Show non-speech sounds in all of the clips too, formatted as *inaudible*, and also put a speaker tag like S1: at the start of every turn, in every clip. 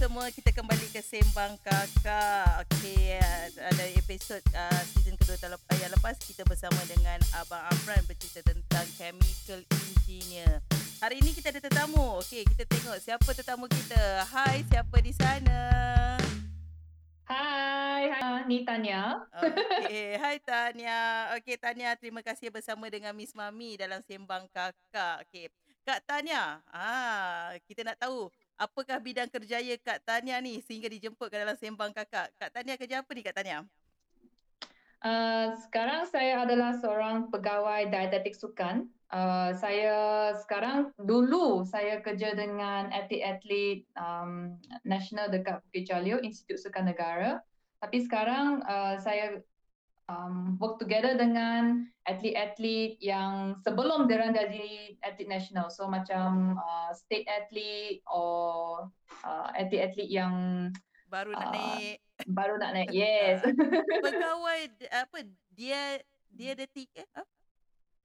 S1: semua, kita kembali ke Sembang Kakak. Okey, ada episod uh, season kedua tahun lepas, yang lepas kita bersama dengan Abang Amran bercerita tentang chemical engineer. Hari ini kita ada tetamu. Okey, kita tengok siapa tetamu kita. Hai, siapa di sana?
S2: Hai, hai, ni Tanya.
S1: Okey, *laughs* hai Tanya. Okey, Tanya, terima kasih bersama dengan Miss Mami dalam Sembang Kakak. Okey. Kak Tanya, ah, kita nak tahu apakah bidang kerjaya Kak Tania ni sehingga dijemput ke dalam sembang kakak? Kak Tania kerja apa ni Kak Tania?
S2: Uh, sekarang saya adalah seorang pegawai dietetik sukan. Uh, saya sekarang dulu saya kerja dengan atlet-atlet um, national dekat Bukit Jalil, Institut Sukan Negara. Tapi sekarang uh, saya um, work together dengan atlet-atlet yang sebelum dia jadi atlet national. So macam uh, state athlete or uh, atlet-atlet yang
S1: baru nak uh, naik.
S2: Baru nak naik. *laughs* Yes.
S1: Pegawai apa dia dia detik eh? Apa?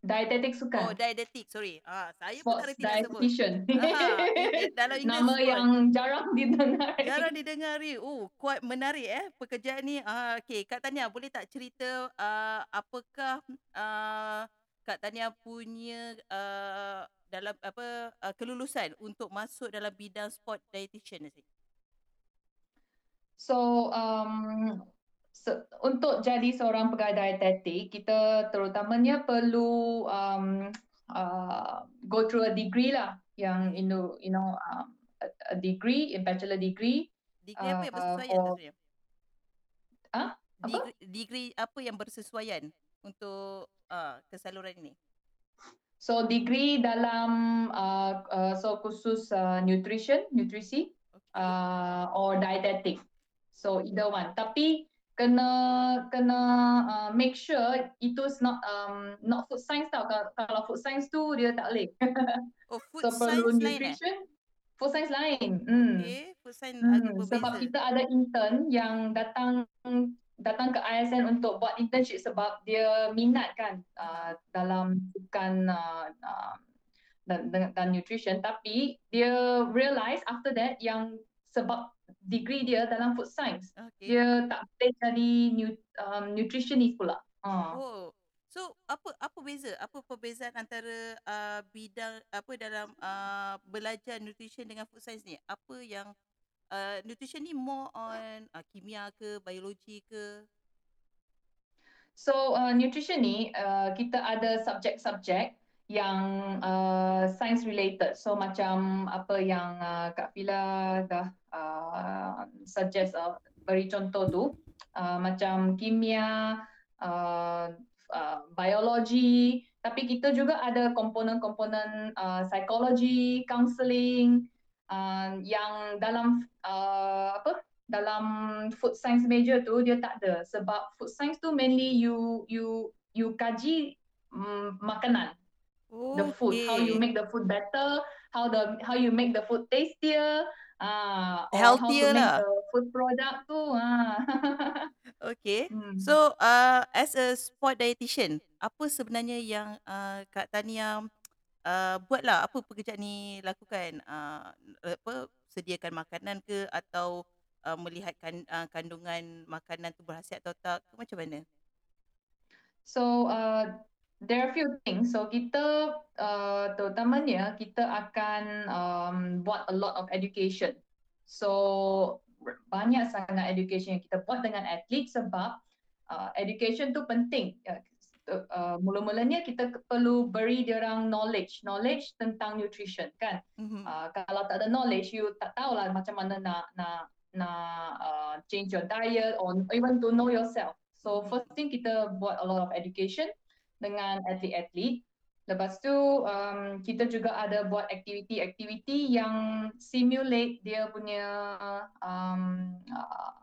S2: Dietetic sukan.
S1: Oh, dietetic. Sorry. Ah, saya
S2: Sports
S1: pun tak tidak sebut.
S2: dietitian. *laughs*
S1: Dalam English
S2: Nama sport. yang jarang didengar.
S1: Jarang didengar. Oh, kuat menarik eh pekerjaan ni. Ah, okey, Kak Tania boleh tak cerita uh, apakah uh, Kak Tania punya uh, dalam apa uh, kelulusan untuk masuk dalam bidang sport dietitian ni?
S2: So, um, se- untuk jadi seorang pegawai dietetik, kita terutamanya perlu um, uh, go through a degree lah yang you know, you know um, a, a degree, a bachelor degree.
S1: Degree apa yang
S2: uh,
S1: bersesuaian
S2: for-
S1: for...
S2: Ah, apa?
S1: Degree, degree apa yang bersesuaian untuk uh, kesaluran ini?
S2: So degree dalam uh, uh, so khusus uh, nutrition, nutrisi
S1: Okay.
S2: uh, or dietetic. So either one. Tapi kena kena uh, make sure itu is not um not food science tau. Kalau, kalau food science tu dia tak boleh.
S1: oh, *laughs* food
S2: so perlu
S1: science lain eh?
S2: nutrition. Food science lain. Hmm.
S1: Okay, food science agak
S2: Hmm,
S1: berbeza.
S2: sebab kita ada intern yang datang datang ke ISN untuk buat internship sebab dia minat kan uh, dalam sukan uh, uh, dan, dan, dan nutrition tapi dia realise after that yang sebab degree dia dalam food science
S1: Okay.
S2: dia tak boleh jadi nu, um, nutritionist pula. Uh.
S1: Oh. So apa apa beza? Apa perbezaan antara uh, bidang apa dalam uh, belajar nutrition dengan food science ni? Apa yang uh, nutrition ni more on uh, kimia ke, biologi ke?
S2: So uh, nutrition ni uh, kita ada subjek-subjek yang uh, science related. So macam apa yang uh, Kak Fila dah uh, suggest uh, beri contoh tu uh, macam kimia, uh, uh, biologi, tapi kita juga ada komponen-komponen uh, psikologi, counselling uh, yang dalam uh, apa dalam food science major tu dia tak ada. Sebab food science tu mainly you you you kaji um, makanan
S1: Oh,
S2: the food how you make the food better how the how you make the food tastier ah or
S1: Healthier
S2: how to make
S1: lah.
S2: the food product tu ah *laughs*
S1: Okay.
S2: Hmm.
S1: So uh, as a sport dietitian, apa sebenarnya yang uh, Kak Tania uh, buatlah apa pekerjaan ni lakukan? Uh, apa sediakan makanan ke atau uh, melihat kan, uh, kandungan makanan tu berhasiat atau tak ke macam mana?
S2: So uh, there are few things. So kita uh, terutamanya kita akan um, buat a lot of education. So banyak sangat education yang kita buat dengan atlet sebab uh, education tu penting. Uh, uh, mula-mulanya kita perlu beri dia orang knowledge, knowledge tentang nutrition kan.
S1: Mm-hmm.
S2: Uh, kalau tak ada knowledge, you tak tahulah macam mana nak nak nak uh, change your diet or even to know yourself. So
S1: Mhm.
S2: first thing kita buat a lot of education dengan atlet-atlet. Lepas tu um, kita juga ada buat aktiviti-aktiviti yang simulate dia punya um, uh,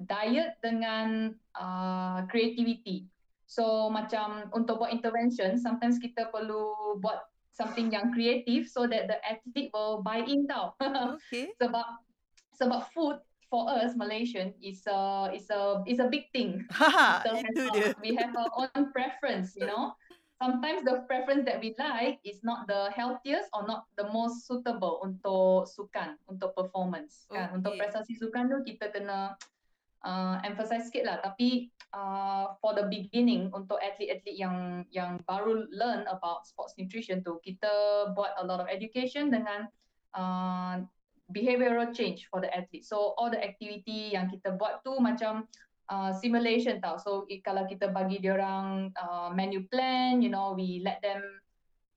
S2: diet dengan uh, creativity. So macam untuk buat intervention, sometimes kita perlu buat something yang creative so that the athlete will buy in tau. *laughs*
S1: Okay.
S2: sebab sebab food for us Malaysian is a is a is a big thing. *laughs*
S1: Itu
S2: we have our own preference, you know. sometimes the preference that we like is not the healthiest or not the most suitable untuk sukan, untuk performance. Kan? Untuk
S1: Okay.
S2: prestasi sukan tu kita kena *tsk* uh, emphasize sikit lah. Tapi *tsk* uh, for the beginning untuk atlet-atlet yang yang baru learn about sports nutrition tu, kita buat a lot of education dengan uh, behavioral change for the athlete. So all the activity yang kita buat tu macam uh, simulation tau. So i- kalau kita bagi dia orang uh, menu plan, you know, we let them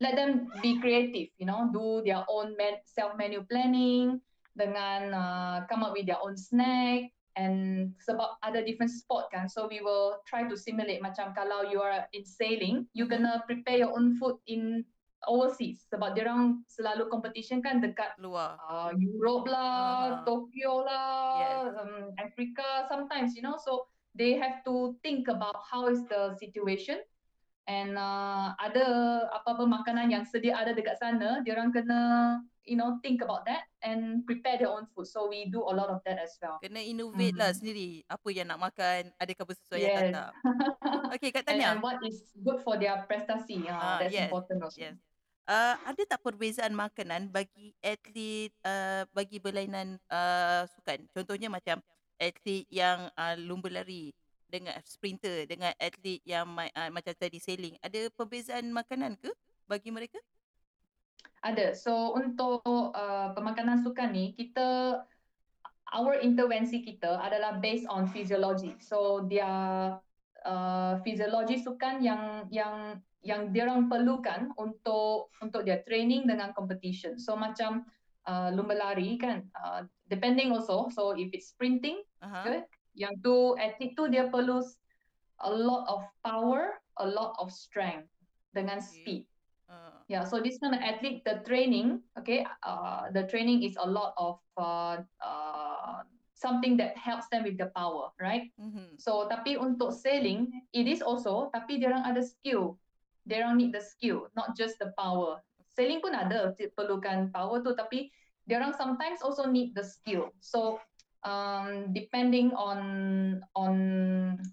S2: let them be creative, you know, do their own man, self menu planning dengan uh, come up with their own snack and sebab ada different sport kan. So we will try to simulate macam kalau you are in sailing, you kena prepare your own food in overseas sebab dia orang selalu competition kan dekat
S1: Luar.
S2: uh, Europe lah,
S1: Ah.
S2: Tokyo lah,
S1: Yes.
S2: um, Africa sometimes, you know. So they have to think about how is the situation and uh, ada apa-apa makanan yang sedia ada dekat sana, dia orang kena you know think about that and prepare their own food. So we do a lot of that as well.
S1: Kena innovate lah
S2: Mhm.
S1: sendiri. Apa yang nak makan, adakah bersesuaian
S2: Yes.
S1: tak? Okay, Kak *laughs*
S2: and,
S1: Tanya.
S2: and what is good for their prestasi, uh,
S1: Ah,
S2: that's
S1: yes,
S2: important also.
S1: yes. Uh, ada tak perbezaan makanan bagi atlet uh, bagi berlainan uh, sukan? Contohnya macam atlet yang uh, lumba lari dengan sprinter dengan atlet yang uh, macam tadi sailing. Ada perbezaan makanan ke bagi mereka?
S2: Ada. So untuk uh, pemakanan sukan ni kita our intervensi kita adalah based on physiology. So dia uh, physiology sukan yang yang yang dia orang perlukan untuk untuk dia training dengan competition. So macam uh, lumba lari kan uh, depending also so if it's sprinting
S1: Aha.
S2: okay, yang tu atlet tu dia perlu a lot of power, a lot of strength dengan
S1: Okay.
S2: speed.
S1: Uh,
S2: Yeah, so this kind of athlete, the training, okay, uh, the training is a lot of uh, uh, something that helps them with the power, right?
S1: mhm.
S2: So tapi untuk sailing, it is also, tapi dia orang ada skill. Dia orang need the skill, not just the power. Sailing pun ada perlukan power tu, tapi dia orang sometimes also need the skill. So um, depending on on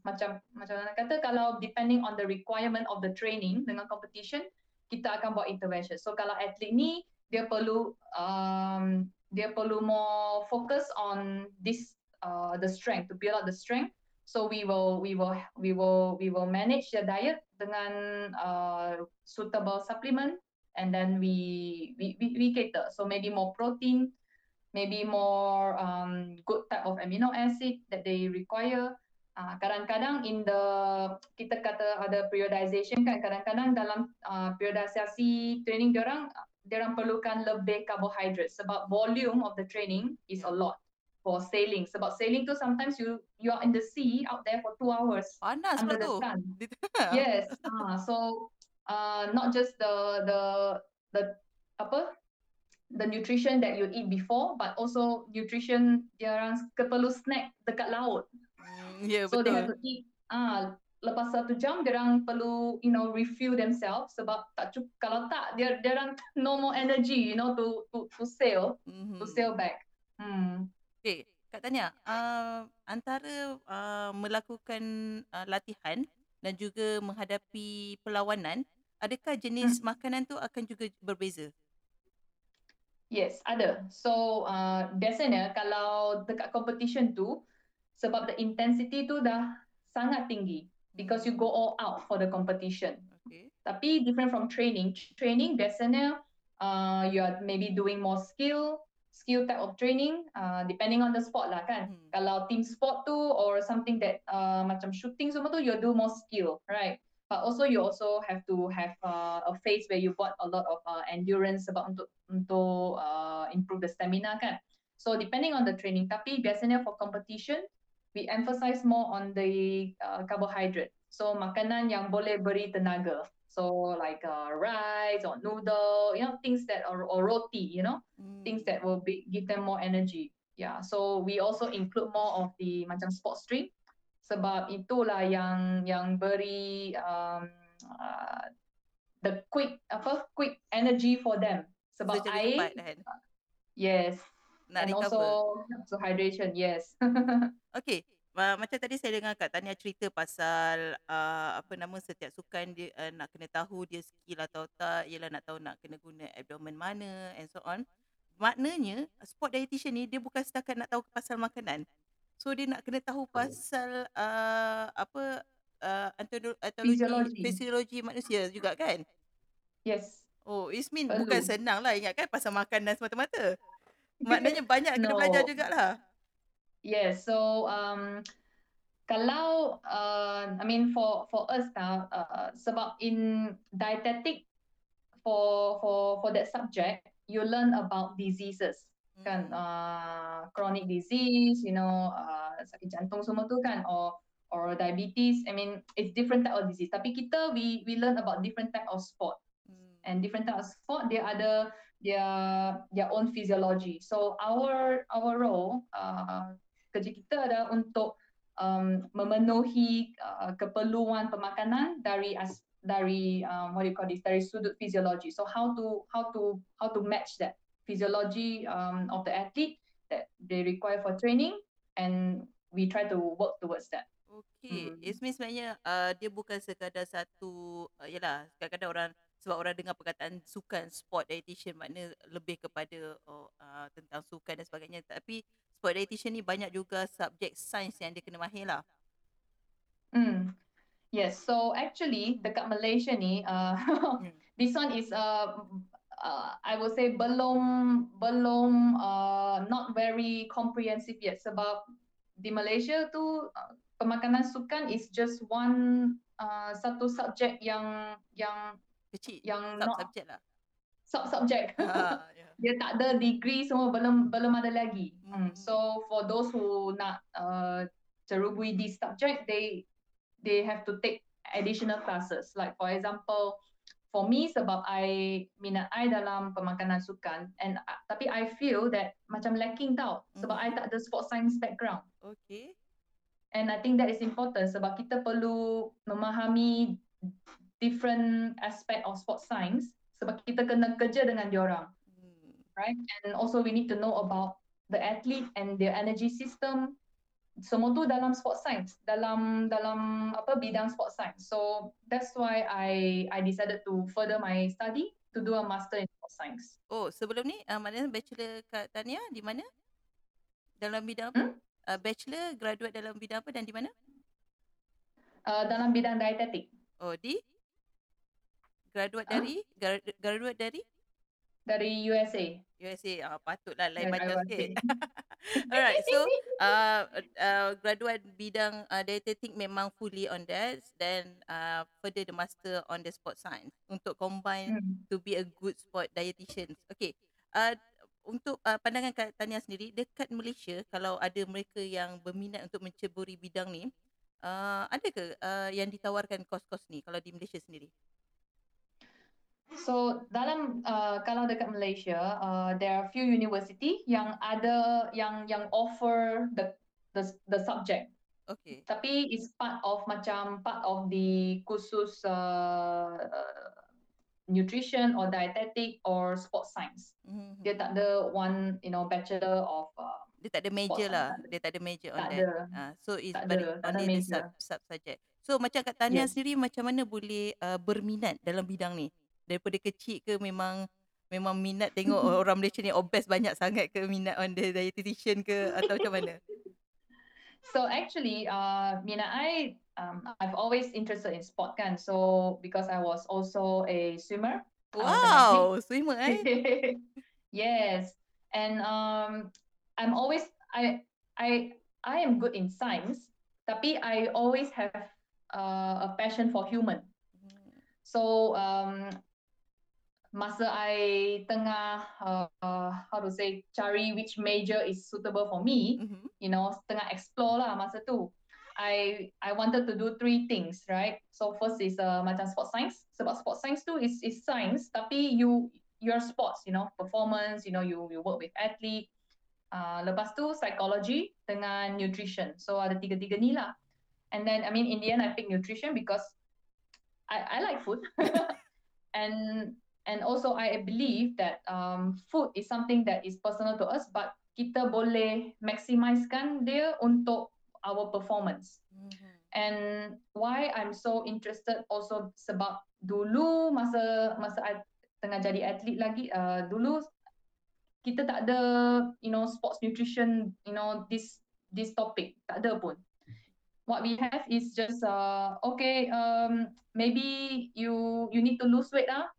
S2: macam macam mana kata kalau depending on the requirement of the training dengan competition, kita akan buat intervention. So kalau atlet ni dia perlu um, dia perlu more focus on this uh, the strength to build up the strength. So we will we will we will we will manage the diet dengan uh, suitable supplement and then we we we, we cater. So maybe more protein, maybe more um, good type of amino acid that they require. Uh, kadang-kadang in the kita kata ada periodization kan kadang-kadang dalam uh, periodisasi training diorang diorang perlukan lebih carbohydrate sebab volume of the training is a lot for sailing. Sebab sailing tu sometimes you you are in the sea out there for two hours
S1: Panas
S2: under
S1: pula
S2: the
S1: tu.
S2: sun. *laughs* Yes. Uh, so uh, not just the the the apa? The nutrition that you eat before but also nutrition dia orang perlu snack dekat laut.
S1: Hmm, Ya
S2: so they have
S1: betul.
S2: to eat ah lepas satu jam dia orang perlu you know refuel themselves sebab tak cukup kalau tak dia dia orang no more energy you know to to to sail to
S1: Mhm.
S2: sail back hmm
S1: Okay, Kak Tanya, uh, antara uh, melakukan uh, latihan dan juga menghadapi perlawanan, adakah jenis makanan tu akan juga berbeza?
S2: Yes, ada. So uh, biasanya kalau dekat competition tu sebab the intensity tu dah sangat tinggi because you go all out for the competition.
S1: Okay.
S2: Tapi different from training. Training biasanya uh, you are maybe doing more skill, skill type of training uh, depending on the sport lah kan.
S1: Hmm.
S2: Kalau team sport tu or something that uh, macam shooting semua tu you do more skill, right? But also you also have to have uh, a phase where you buat a lot of uh, endurance sebab untuk untuk uh, improve the stamina kan. So depending on the training. Tapi biasanya for competition we emphasize more on the uh, carbohydrate. So makanan yang boleh beri tenaga. So like uh, rice or noodle, you know, things that or, or roti, you know, things
S1: Hmm.
S2: that will be, give them more energy. Yeah, so we also include more of the macam sports drink sebab itulah yang yang beri um, uh, the quick apa quick energy for them sebab air
S1: cepat kan?
S2: yes
S1: Nak
S2: and
S1: recover.
S2: also so *laughs* hydration yes *laughs*
S1: Okay, uh, macam tadi saya dengar Kak Tania cerita pasal uh, apa nama setiap sukan dia uh, nak kena tahu dia skill atau tak, ialah nak tahu nak kena guna abdomen mana and so on. Maknanya sport dietitian ni dia bukan setakat nak tahu pasal makanan. So dia nak kena tahu pasal uh, apa uh, antolo- antologi
S2: Fisiologi.
S1: manusia juga kan?
S2: Yes.
S1: Oh,
S2: Perlu.
S1: bukan senang lah ingatkan pasal makanan semata-mata. Maknanya *laughs* banyak kena
S2: No.
S1: belajar jugalah.
S2: Yes. So um, kalau uh, I mean for for us now, uh, sebab in dietetic for for for that subject, you learn about diseases kan,
S1: Hmm.
S2: uh, chronic disease, you know, uh, sakit jantung semua tu kan, or or diabetes. I mean, it's different type of disease. Tapi kita we we learn about different type of sport.
S1: Hmm.
S2: and different type of sport dia ada their their own physiology. So our our role uh, kerja kita adalah untuk um, memenuhi uh, keperluan pemakanan dari as dari um, what do you call this dari sudut physiology. So how to how to how to match that physiology um, of the athlete that they require for training and we try to work towards that.
S1: Okay,
S2: Hmm.
S1: means sebenarnya uh, dia bukan sekadar satu, uh, yalah kadang-kadang orang sebab orang dengar perkataan sukan sport dietitian makna lebih kepada oh, uh, tentang sukan dan sebagainya tapi sport dietitian ni banyak juga subjek sains yang dia kena mahir lah.
S2: Mm. Yes, so actually dekat Malaysia ni uh,
S1: Hmm. *laughs*
S2: this one is uh, uh, I would say belum belum uh, not very comprehensive yet sebab di Malaysia tu uh, pemakanan sukan is just one uh, satu subjek yang yang
S1: Kecil,
S2: yang not
S1: sub-subjek lah.
S2: sub-subjek. *laughs*
S1: Ah, ya. *laughs*
S2: dia tak ada degree semua belum belum ada lagi.
S1: Hmm.
S2: Hmm. So for those who nak uh, terubui di subject, they they have to take additional classes. Like for example, for me sebab I minat I dalam pemakanan sukan and uh, tapi I feel that macam lacking tau sebab
S1: Mhm.
S2: I tak ada sport science background.
S1: Okay.
S2: And I think that is important sebab kita perlu memahami different aspect of sport science sebab kita kena kerja dengan diorang.
S1: Hmm.
S2: right? And also we need to know about the athlete and their energy system. Semua tu dalam sport science, dalam dalam apa bidang sport science. So that's why I I decided to further my study to do a master in sport science.
S1: Oh, sebelum ni uh, maknanya bachelor Kak Tania di mana? Dalam bidang apa?
S2: Hmm?
S1: Uh, bachelor, graduate dalam bidang apa dan di mana?
S2: Uh, dalam bidang dietetic
S1: Oh, di? Graduate
S2: Ah.
S1: dari? Gra- Graduate dari?
S2: dari USA.
S1: USA. Ah, patutlah lain macam sikit. *laughs* Alright, so *laughs* uh, uh, graduate bidang uh, dietetic memang fully on that then uh, further the master on the sport science untuk combine
S2: Hmm.
S1: to be a good sport dietitian. Okay, uh, untuk uh, pandangan Kak Tania sendiri dekat Malaysia kalau ada mereka yang berminat untuk menceburi bidang ni, uh, ada ke uh, yang ditawarkan kos-kos ni kalau di Malaysia sendiri?
S2: So dalam uh, kalau dekat Malaysia, uh, there are few university yang ada yang yang offer the the the subject.
S1: Okay.
S2: Tapi it's part of macam part of the kursus uh, uh, nutrition or dietetic or sport science.
S1: Mhm.
S2: Dia tak ada one you know bachelor of uh,
S1: Dia tak ada major lah. Dia tak ada major on
S2: tak
S1: that.
S2: ada.
S1: Uh, so it's
S2: Tak ada,
S1: only
S2: major.
S1: sub sub subject. So macam Kak Tania
S2: Yes.
S1: sendiri macam mana boleh uh, berminat dalam bidang ni? Daripada kecil ke memang memang minat tengok *laughs* orang Malaysia ni obes banyak sangat ke minat on the dietitian ke atau macam mana? *laughs*
S2: So actually, uh, Mina, I um, I've always interested in sport kan. So because I was also a swimmer. Athlete.
S1: Wow, swimmer eh? *laughs*
S2: yes, and um, I'm always I I I am good in science, tapi I always have uh, a passion for human.
S1: Hmm.
S2: So um, masa I tengah uh, uh, how to say cari which major is suitable for me,
S1: Mhm.
S2: you know, tengah explore lah masa tu. I I wanted to do three things, right? So first is uh, macam sport science. Sebab sport science tu is is science, tapi you your sports, you know, performance, you know, you you work with athlete. Uh, lepas tu psychology dengan nutrition. So ada tiga-tiga ni lah. And then I mean in the end I pick nutrition because I I like food. *laughs* and and also I believe that um, food is something that is personal to us, but kita boleh maximiskan dia untuk our performance.
S1: Mhm.
S2: And why I'm so interested also sebab dulu masa masa I tengah jadi atlet lagi uh, dulu kita tak ada you know sports nutrition you know this this topic tak ada pun what we have is just uh, okay um maybe you you need to lose weight ah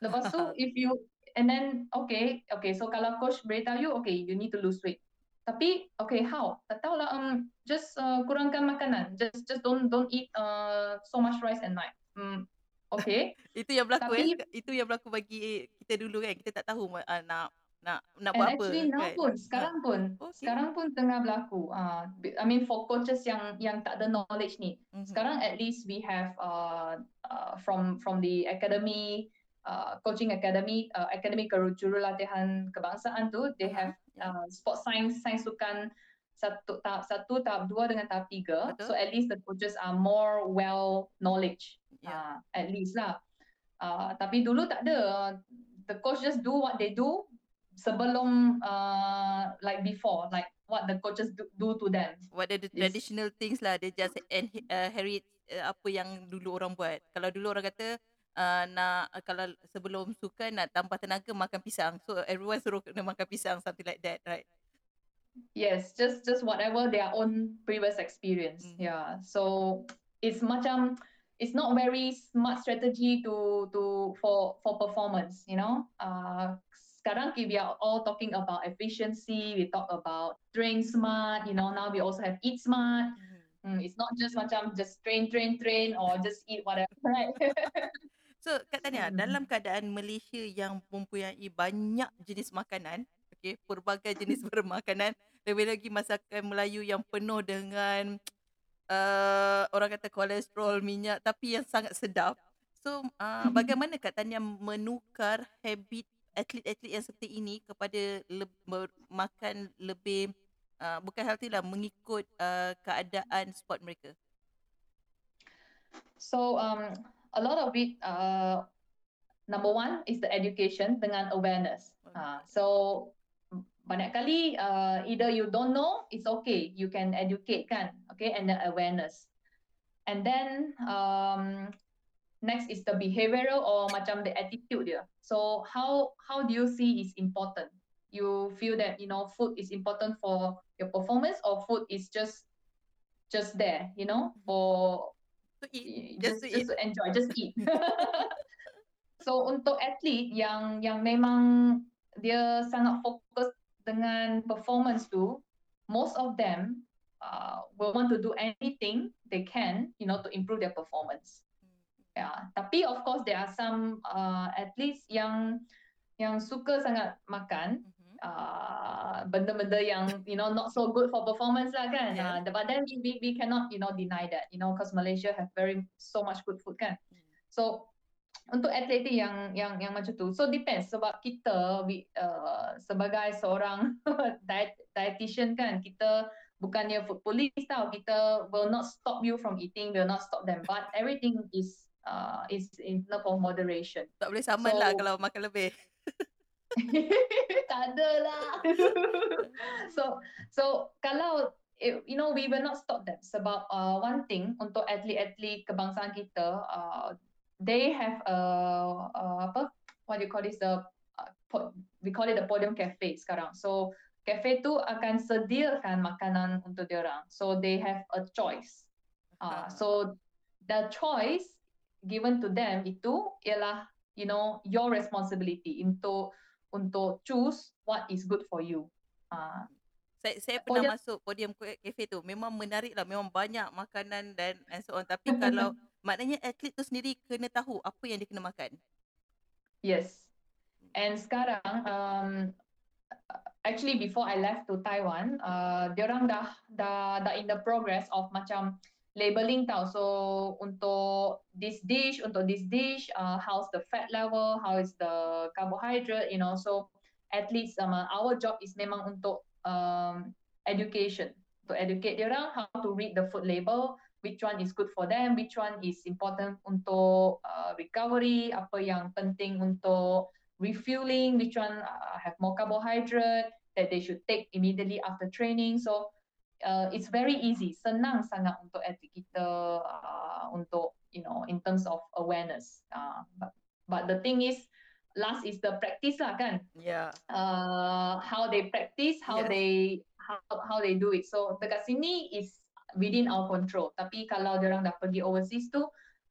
S2: lepas tu *laughs* if you and then okay okay so kalau coach beritahu you okay you need to lose weight tapi okay how tak tahu lah um just uh, kurangkan makanan just just don't don't eat uh, so much rice at night um, okay *laughs*
S1: Itu yang berlaku
S2: Tapi-
S1: eh. Itu yang berlaku bagi kita dulu kan. Kita tak tahu uh, nak nak nak
S2: And
S1: buat apa
S2: actually now
S1: kan.
S2: pun sekarang pun
S1: Okay.
S2: sekarang pun tengah berlaku. Uh, I mean for coaches yang yang tak ada knowledge ni.
S1: Mhm.
S2: Sekarang at least we have uh, uh, from from the academy uh, coaching academy uh, academy jurulatihan kebangsaan tu they have
S1: ya.
S2: uh, sport science science sukan satu tahap satu tahap dua dengan tahap tiga.
S1: Betul.
S2: So at least the coaches are more well knowledge.
S1: Ya.
S2: Uh, at least lah. Uh, tapi dulu tak ada. Uh, the coach just do what they do sebelum uh, like before, like what the coaches do, do to them.
S1: What are the
S2: Is-
S1: traditional things lah. Dia just inhe- uh, inherit uh, apa yang dulu orang buat. Kalau dulu orang kata uh, nak uh, kalau sebelum sukan nak tambah tenaga makan pisang. So everyone suruh kena makan pisang something like that, right?
S2: Yes, just just whatever their own previous experience.
S1: Mhm.
S2: Yeah. So it's macam it's not very smart strategy to to for for performance, you know. Uh sekarang we are all talking about efficiency, we talk about train smart, you know, now we also have eat smart. Mm, it's not just macam just train train train or just eat whatever, *laughs* right? *laughs*
S1: So Kak Tania,
S2: Hmm.
S1: dalam keadaan Malaysia yang mempunyai banyak jenis makanan, okey, pelbagai jenis *laughs* bermakanan, lebih lagi masakan Melayu yang penuh dengan uh, *tsk* orang kata kolesterol, minyak tapi yang sangat sedap. So uh, bagaimana Kak Tania menukar habit atlet-atlet yang seperti ini kepada le- ber- makan lebih uh, bukan healthy lah mengikut uh, keadaan sport mereka.
S2: So um, a lot of it, uh, number one is the education dengan awareness. Uh, so banyak kali uh, either you don't know, it's okay, you can educate kan, okay, and the awareness. And then um, next is the behavioral or macam the attitude dia. So how how do you see is important? You feel that you know food is important for your performance, or food is just just there, you know, for
S1: To eat, just,
S2: just,
S1: to
S2: just
S1: eat.
S2: to enjoy, just eat. *laughs* so untuk atlet yang yang memang dia sangat fokus dengan performance tu, most of them uh, will want to do anything they can, you know, to improve their performance. Yeah, tapi of course there are some uh, athletes yang yang suka sangat makan
S1: Mhm.
S2: Uh, benda-benda yang you know not so good for performance lah kan.
S1: Yes.
S2: Uh, but then we, we we cannot you know deny that you know because Malaysia have very so much good food kan.
S1: Hmm.
S2: So untuk atlet tu yang yang yang macam tu. So depends sebab kita we, uh, sebagai seorang *laughs* diet, dietitian kan kita bukannya food police tau. Kita will not stop you from eating, will not stop them. But everything is uh, is in term of moderation.
S1: Tak boleh saman lah
S2: So-
S1: kalau makan lebih.
S2: Tak ada lah. so so kalau eh, you know we will not stop them sebab uh, one thing untuk atlet-atlet kebangsaan kita uh, they have a uh, apa what do you call this the uh, po- we call it the podium cafe sekarang. So cafe tu akan sediakan makanan untuk dia orang. So they have a choice. Uh, so the choice given to them itu ialah you know your responsibility untuk untuk choose what is good for you. Uh,
S1: Saya saya pernah
S2: Podium-
S1: masuk podium cafe tu. Memang menarik lah. Memang banyak makanan dan and so on. Tapi kalau maknanya atlet tu sendiri kena tahu apa yang dia kena makan.
S2: yes. And sekarang um, actually before I left to Taiwan, uh, diorang dah dah dah in the progress of macam labeling tau. So untuk this dish, untuk this dish, uh, how's the fat level, how is the carbohydrate, you know. So athletes, um, uh, our job is memang untuk um, education, to educate diorang how to read the food label, which one is good for them, which one is important untuk uh, recovery, apa yang penting untuk refueling, which one uh, have more carbohydrate that they should take immediately after training. So uh, it's very easy, senang sangat untuk kita uh, untuk you know in terms of awareness. Uh, but but the thing is, last is the practice lah kan.
S1: Yeah.
S2: Uh, how they practice, how
S1: Yes.
S2: they how how they do it. So dekat sini is within our control. Tapi kalau orang dah pergi overseas tu,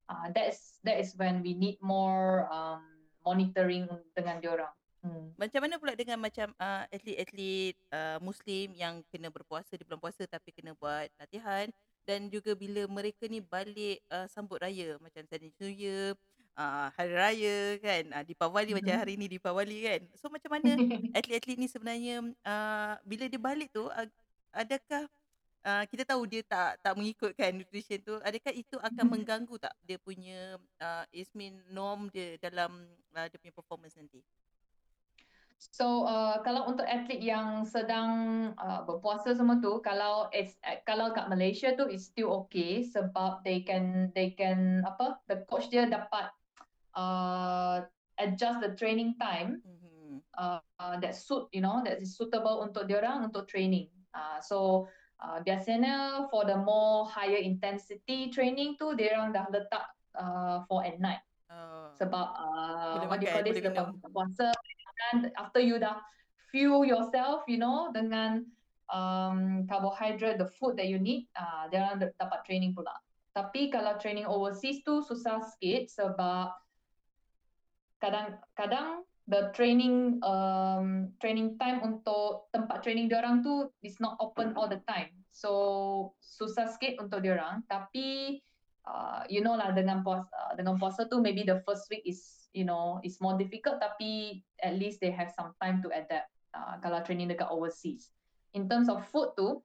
S2: uh, that is that is when we need more um, monitoring dengan diorang. Hmm.
S1: Macam mana pula dengan macam uh, atlet-atlet uh, Muslim yang kena berpuasa di bulan puasa tapi kena buat latihan dan juga bila mereka ni balik uh, sambut raya macam Chinese New Year, uh, Hari Raya kan, uh, Deepavali macam
S2: Mhm.
S1: hari ni Deepavali kan. So macam mana *laughs* atlet-atlet ni sebenarnya uh, bila dia balik tu uh, adakah uh, kita tahu dia tak tak mengikutkan nutrition tu adakah itu akan
S2: Mhm.
S1: mengganggu tak dia punya uh, Ismin norm dia dalam uh, dia punya performance nanti?
S2: So uh, kalau untuk atlet yang sedang uh, berpuasa semua tu, kalau it's, uh, kalau kat Malaysia tu is still okay sebab they can they can apa the coach dia dapat uh, adjust the training time
S1: Mhm.
S2: uh, uh, that suit you know that is suitable untuk diorang untuk training. Uh, so uh, biasanya for the more higher intensity training tu diorang dah letak uh, for at night
S1: Oh.
S2: sebab uh,
S1: Boleh
S2: what do you call this lepas puasa kan after you dah fuel yourself you know dengan um, carbohydrate the food that you need uh, dia orang da- dapat training pula. Tapi kalau training overseas tu susah sikit sebab kadang-kadang the training um, training time untuk tempat training diorang tu is not open all the time. So susah sikit untuk diorang tapi uh, you know lah dengan puasa dengan puasa tu maybe the first week is you know it's more difficult tapi at least they have some time to adapt uh, kalau training dekat overseas. In terms of food tu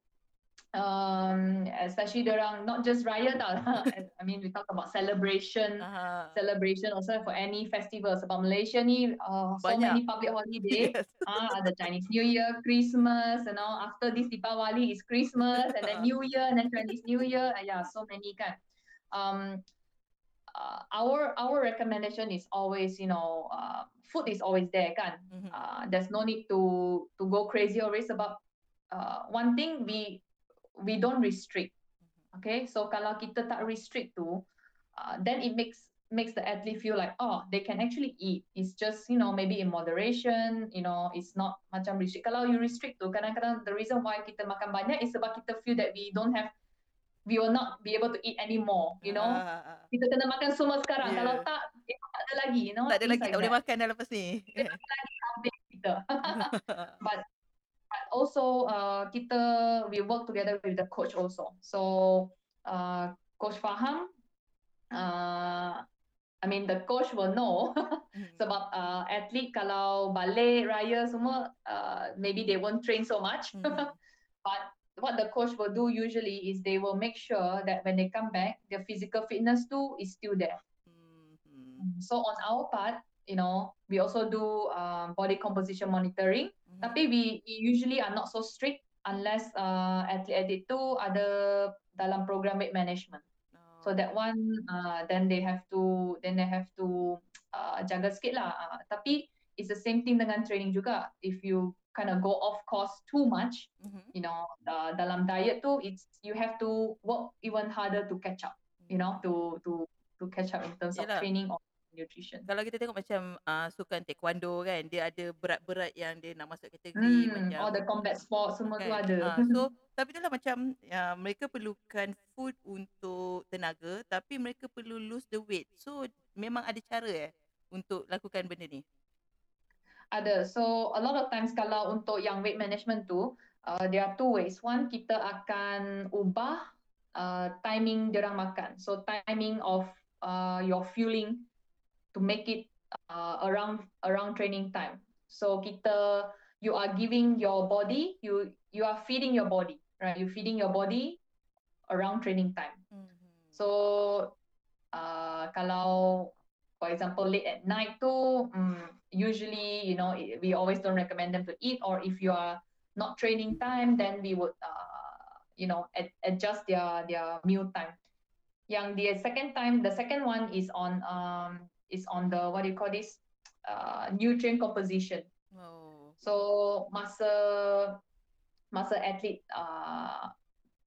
S2: um, especially diorang not just raya tau. *laughs* I mean we talk about celebration
S1: Aha.
S2: celebration also for any festival. Sebab Malaysia ni uh, so
S1: Banyak.
S2: many public holiday. *laughs*
S1: Yes.
S2: ah ada Chinese New Year, Christmas, you know after this Deepavali is Christmas and then *laughs* New Year and then Chinese New Year. Ah, yeah so many kan. Um uh, our our recommendation is always you know uh, food is always there kan?
S1: Mhm.
S2: uh, there's no need to to go crazy or always about uh, one thing we we don't restrict okay? So kalau kita tak restrict tu uh, then it makes makes the athlete feel like oh they can actually eat. It's just you know maybe in moderation you know it's not macam restrict. Kalau you restrict tu kadang-kadang the reason why kita makan banyak is sebab kita feel that we don't have we will not be able to eat anymore you know
S1: Ah, ah.
S2: kita kena makan semua sekarang
S1: Yeah.
S2: kalau tak eh, tak ada lagi you know
S1: Tak ada lagi
S2: like
S1: tak boleh makan dah lepas ni.
S2: Habis kita *laughs* but but also uh, kita we work together with the coach also. So uh, coach faham, uh, I mean the coach will know
S1: Mhm. *laughs*
S2: sebab uh, atlet kalau balik raya semua uh, maybe they won't train so much.
S1: Mhm. *laughs*
S2: but what the coach will do usually is they will make sure that when they come back, their physical fitness too is still there.
S1: Mhm.
S2: So on our part, you know, we also do um, body composition monitoring.
S1: Mhm.
S2: Tapi we, usually are not so strict unless uh, atlet-atlet tu ada dalam program weight management. So
S1: Oh.
S2: that one, uh, then they have to, then they have to uh, jaga sikit lah. Uh, tapi it's the same thing dengan training juga. If you kind of go off course too much,
S1: Mhm.
S2: you know, uh, dalam diet tu, it's you have to work even harder to catch up. You know, to to to catch up in terms of
S1: Yelah.
S2: training or nutrition.
S1: Kalau kita tengok macam uh, sukan taekwondo kan, dia ada berat-berat yang dia nak masuk kategori
S2: Hmm,
S1: macam
S2: all the combat sports semua tu
S1: kan.
S2: ada.
S1: Ah, so *laughs* tapi itulah macam uh, mereka perlukan food untuk tenaga tapi mereka perlu lose the weight. So memang ada cara eh untuk lakukan benda ni.
S2: Ada. So a lot of times kalau untuk yang weight management tu, uh, there are two ways. One, kita akan ubah uh, timing diorang makan. So timing of uh, your fueling to make it uh, around around training time. So kita you are giving your body, you you are feeding your body, right? You feeding your body around training time.
S1: Mhm.
S2: So uh, kalau for example late at night tu um, usually you know we always don't recommend them to eat or if you are not training time then we would uh, you know ad- adjust their their meal time. Yang the second time the second one is on um is on the what do you call this uh, nutrient composition.
S1: Oh.
S2: So masa masa athlete uh,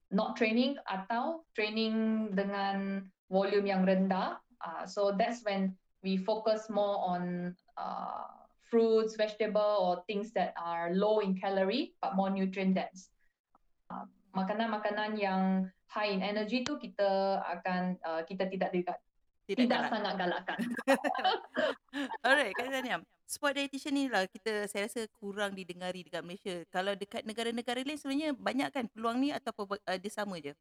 S2: not training atau training dengan volume yang rendah. Uh, so that's when we focus more on uh, fruits, vegetable or things that are low in calorie but more nutrient dense. Uh, makanan-makanan yang high in energy tu kita akan uh, kita tidak tidak tidak, tidak galak. sangat galakkan. *laughs*
S1: Alright, Kak Zaniam. Sport dietitian ni lah kita saya rasa kurang didengari dekat Malaysia. Kalau dekat negara-negara lain sebenarnya banyak kan peluang ni atau uh, dia sama je?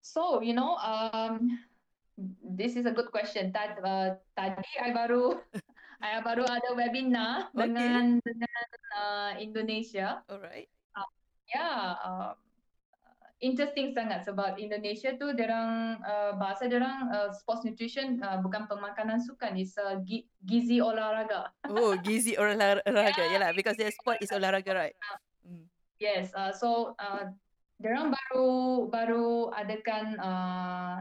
S2: So, you know, um, this is a good question. Tad, uh, tadi I baru *laughs* I baru ada webinar okay. dengan dengan uh, Indonesia.
S1: Alright.
S2: Uh, yeah, uh, interesting sangat sebab Indonesia tu orang uh, bahasa orang uh, sports nutrition uh, bukan pemakanan sukan is uh, gizi olahraga.
S1: Oh, gizi olahraga. yeah. Yalah because their sport is olahraga right.
S2: Mm. Yes, uh, so uh, orang baru baru adakan uh,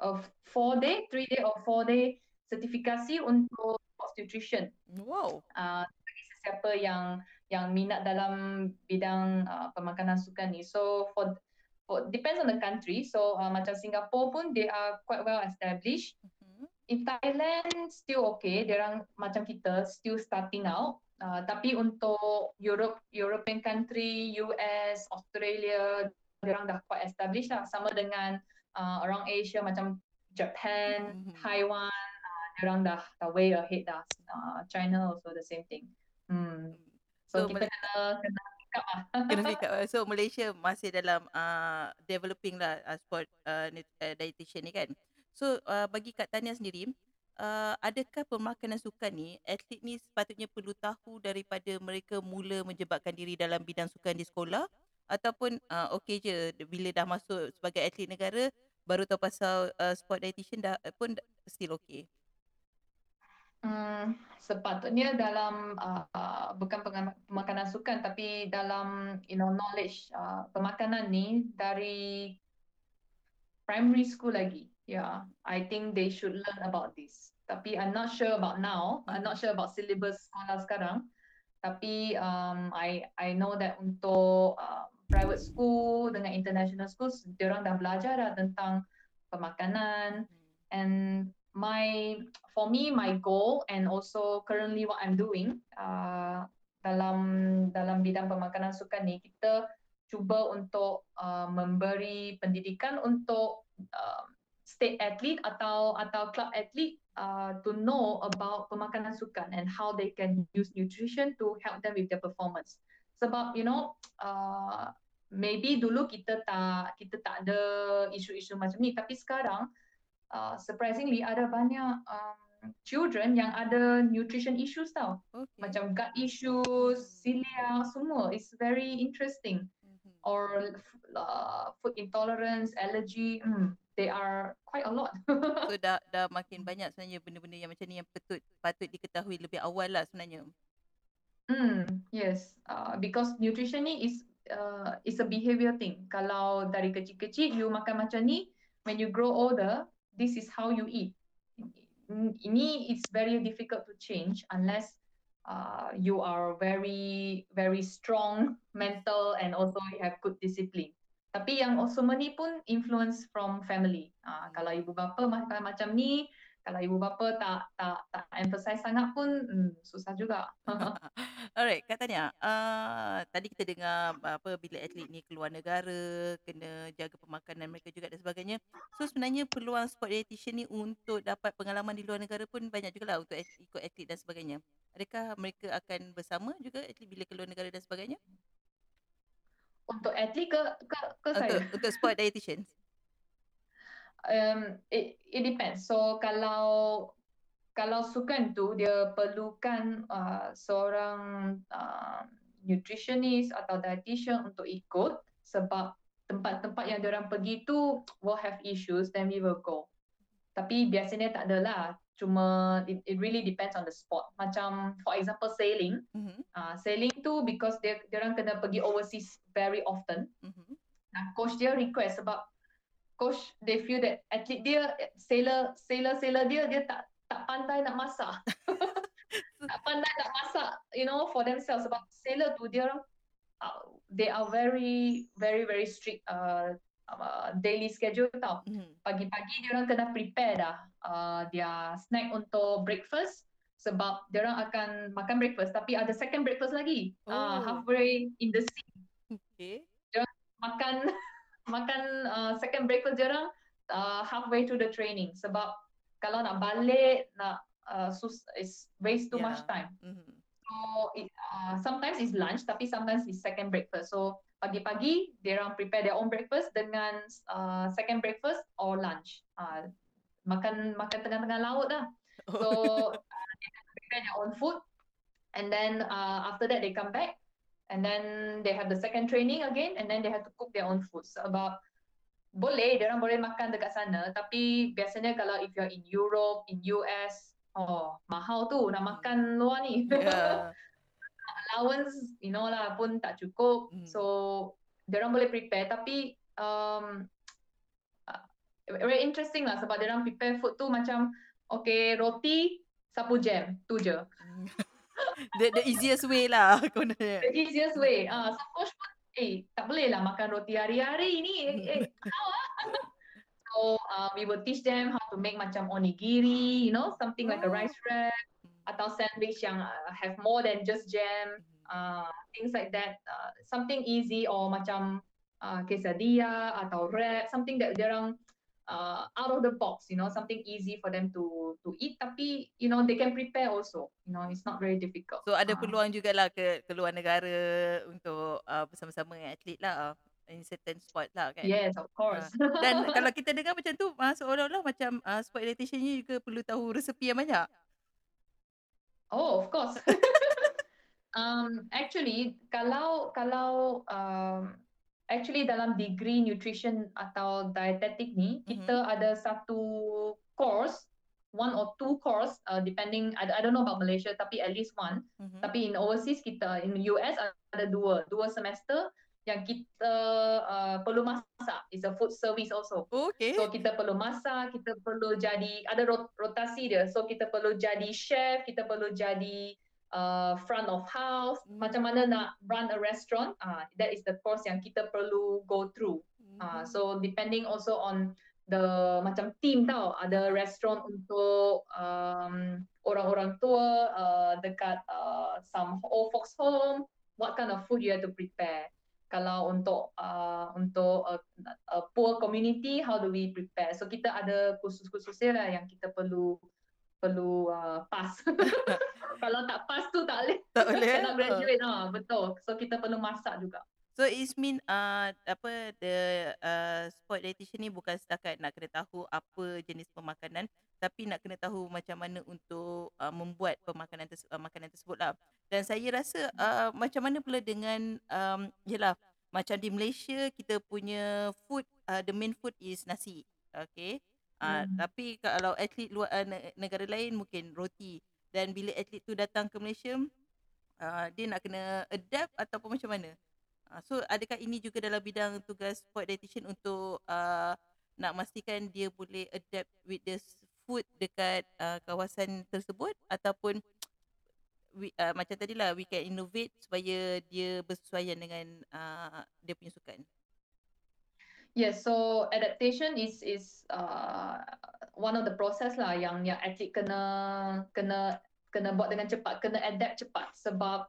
S2: of four day, three day or four day sertifikasi untuk sports nutrition.
S1: Wow.
S2: Uh, bagi sesiapa yang yang minat dalam bidang uh, pemakanan sukan ni. So for for depends on the country. So uh, macam Singapore pun they are quite well established. Mm-hmm. In Thailand still okay. Dia orang macam kita still starting out. Uh, tapi untuk Europe, European country, US, Australia, dia orang dah quite established lah. Sama dengan uh, orang Asia macam Japan, mm-hmm. Taiwan, uh, orang dah, dah way ahead dah. Uh, China also the same thing. Hmm. So, so kita kena, kena up lah.
S1: Kena pick up. *laughs* So *laughs* Malaysia masih dalam uh, developing lah uh, sport uh, uh, dietitian ni kan. So uh, bagi Kak Tania sendiri, uh, adakah pemakanan sukan ni, atlet ni sepatutnya perlu tahu daripada mereka mula menjebakkan diri dalam bidang sukan di sekolah ataupun uh, okey je bila dah masuk sebagai atlet negara baru tahu pasal uh, sport dietitian dah pun still okay.
S2: Hmm, sepatutnya dalam uh, bukan pemakanan sukan tapi dalam you know knowledge uh, pemakanan ni dari primary school lagi. Yeah, I think they should learn about this. Tapi I'm not sure about now. I'm not sure about syllabus sekolah sekarang. Tapi um, I I know that untuk uh, private school dengan international schools, dia orang dah belajar dah tentang pemakanan. And my for me my goal and also currently what I'm doing uh, dalam dalam bidang pemakanan sukan ni kita cuba untuk uh, memberi pendidikan untuk uh, state athlete atau atau club athlete uh, to know about pemakanan sukan and how they can use nutrition to help them with their performance sebab you know uh, maybe dulu kita tak kita tak ada isu-isu macam ni tapi sekarang uh, surprisingly ada banyak um, children yang ada nutrition issues tau. Okay. Macam gut issues, celiac semua. It's very interesting. Mm-hmm. Or uh, food intolerance, allergy. Mm, they are quite a lot.
S1: so dah *laughs* dah makin banyak sebenarnya benda-benda yang macam ni yang patut patut diketahui lebih awal lah sebenarnya.
S2: Hmm, yes. Uh, because nutrition ni is uh, is a behavior thing. Kalau dari kecil-kecil you makan macam ni, when you grow older, this is how you eat. Ini it's very difficult to change unless uh, you are very very strong mental and also you have good discipline. Tapi yang semua ni pun influence from family. Uh, kalau ibu bapa makan macam ni, kalau ibu bapa tak tak tak emphasize sangat pun hmm, susah juga. *laughs*
S1: Alright, Kak Tanya, uh, tadi kita dengar apa bila atlet ni keluar negara, kena jaga pemakanan mereka juga dan sebagainya. So sebenarnya peluang sport dietitian ni untuk dapat pengalaman di luar negara pun banyak juga lah untuk ikut atlet dan sebagainya. Adakah mereka akan bersama juga atlet bila keluar negara dan sebagainya?
S2: Untuk atlet ke ke, ke saya?
S1: Untuk, untuk sport dietitian.
S2: Um, it, it depends. So kalau kalau sukan tu dia perlukan uh, seorang uh, nutritionist atau dietitian untuk ikut sebab tempat-tempat yang orang pergi tu will have issues then we will go. Tapi biasanya tak adalah. Cuma it, it really depends on the sport. Macam for example sailing. Mm-hmm. Uh, sailing tu because dia orang kena pergi overseas very often. Mm-hmm. Nah, coach dia request sebab coach they feel that atlet dia sailor sailor sailor dia dia tak tak pandai nak masak. *laughs* tak pandai nak masak, you know, for themselves. Sebab sailor tu dia uh, they are very very very strict uh, uh, daily schedule tau.
S1: Mhm.
S2: Pagi-pagi dia orang kena prepare dah uh, their snack untuk breakfast sebab dia orang akan makan breakfast tapi ada second breakfast lagi. Uh,
S1: Oh.
S2: halfway in the sea
S1: Okay.
S2: makan *laughs* makan uh, second breakfast dia orang uh, halfway to the training sebab kalau nak balik nak uh, sus is waste too much
S1: Yeah.
S2: time.
S1: Mhm.
S2: So it, uh, sometimes it's lunch tapi sometimes it's second breakfast. So pagi-pagi dia orang prepare their own breakfast dengan uh, second breakfast or lunch. Uh, makan makan tengah-tengah laut dah. So *laughs* uh, they prepare their own food and then uh, after that they come back and then they have the second training again and then they have to cook their own food. Sebab boleh, dia orang boleh makan dekat sana tapi biasanya kalau if you're in Europe, in US, oh mahal tu nak makan luar ni. *laughs*
S1: Yeah. *laughs*
S2: allowance you know lah pun tak cukup
S1: Hmm.
S2: so dia orang boleh prepare tapi um, very interesting lah sebab dia orang prepare food tu macam okay roti sapu jam tu je *laughs*
S1: the, the easiest way lah *laughs* kononnya.
S2: the easiest way. Ah uh, so coach pun eh tak boleh lah makan roti hari-hari ni. Eh, eh *laughs* how ah. *laughs* So uh, we will teach them how to make macam onigiri you know something like a
S1: Oh.
S2: rice wrap atau sandwich yang uh, have more than just jam uh, things like that. Uh, something easy or macam uh, quesadilla atau wrap something that dia orang uh, out of the box you know something easy for them to to eat tapi you know they can prepare also you know it's not very difficult
S1: So ada
S2: Ah.
S1: peluang jugalah ke ke luar negara untuk uh, bersama-sama dengan atlet lah uh, in certain sport lah kan.
S2: yes of course
S1: Dan kalau kita dengar macam tu uh, seolah-olah macam uh, sport dietitian ni juga perlu tahu resepi yang banyak.
S2: Oh, of course. *laughs* um, actually, kalau kalau um, actually dalam degree nutrition atau dietetic ni, kita ada satu course, one or two course, uh, depending. I, I don't know about Malaysia, tapi at least one.
S1: Mhm.
S2: Tapi in overseas kita, in US ada dua, dua semester yang kita uh, perlu masak. It's a food service also.
S1: Okay.
S2: So kita perlu masak, kita perlu jadi ada rot- rotasi dia. So kita perlu jadi chef, kita perlu jadi uh, front of house.
S1: Hmm.
S2: Macam mana nak run a restaurant? Ah, that is the course yang kita perlu go through. Ah,
S1: Mhm.
S2: so depending also on the macam team tau. Ada restaurant untuk um, orang-orang tua uh, dekat uh, some old folks home. What kind of food you have to prepare? Kalau untuk uh, untuk a, a poor community, how do we prepare? So kita ada kursus-kursusnya lah yang kita perlu perlu uh, pass. *laughs* *laughs* Kalau tak pass tu tak boleh.
S1: tak boleh.
S2: Cannot
S1: eh?
S2: graduate. Ah, betul. So kita perlu masak juga.
S1: So it mean uh, apa the uh, sport dietitian ni bukan setakat nak kena tahu apa jenis pemakanan tapi nak kena tahu macam mana untuk uh, membuat pemakanan tersebut uh, makanan tersebut lah. Dan saya rasa uh, macam mana pula dengan um, yelah macam di Malaysia kita punya food uh, the main food is nasi. Okay. Uh,
S2: Hmm.
S1: tapi kalau atlet luar uh, ne- negara lain mungkin roti dan bila atlet tu datang ke Malaysia uh, dia nak kena adapt ataupun macam mana? Uh, so adakah ini juga dalam bidang tugas sport dietitian untuk uh, nak memastikan dia boleh adapt with the food dekat uh, kawasan tersebut ataupun we, uh, macam tadi lah we can innovate supaya dia bersesuaian dengan uh, dia punya sukan.
S2: Yes, so adaptation is is uh, one of the process lah yang yang atlet kena kena kena buat dengan cepat, kena adapt cepat sebab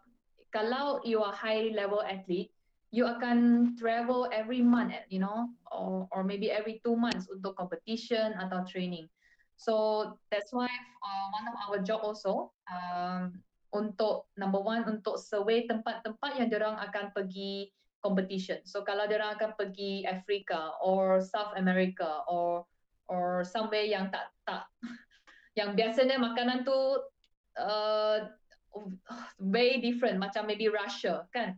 S2: kalau you are high level athlete, you akan travel every month, you know, or or maybe every two months untuk competition atau training. So that's why uh, one of our job also um, untuk number one untuk survey tempat-tempat yang diorang akan pergi competition. So kalau dia orang akan pergi Afrika or South America or or somewhere yang tak tak *laughs* yang biasanya makanan tu uh, very different macam maybe Russia kan.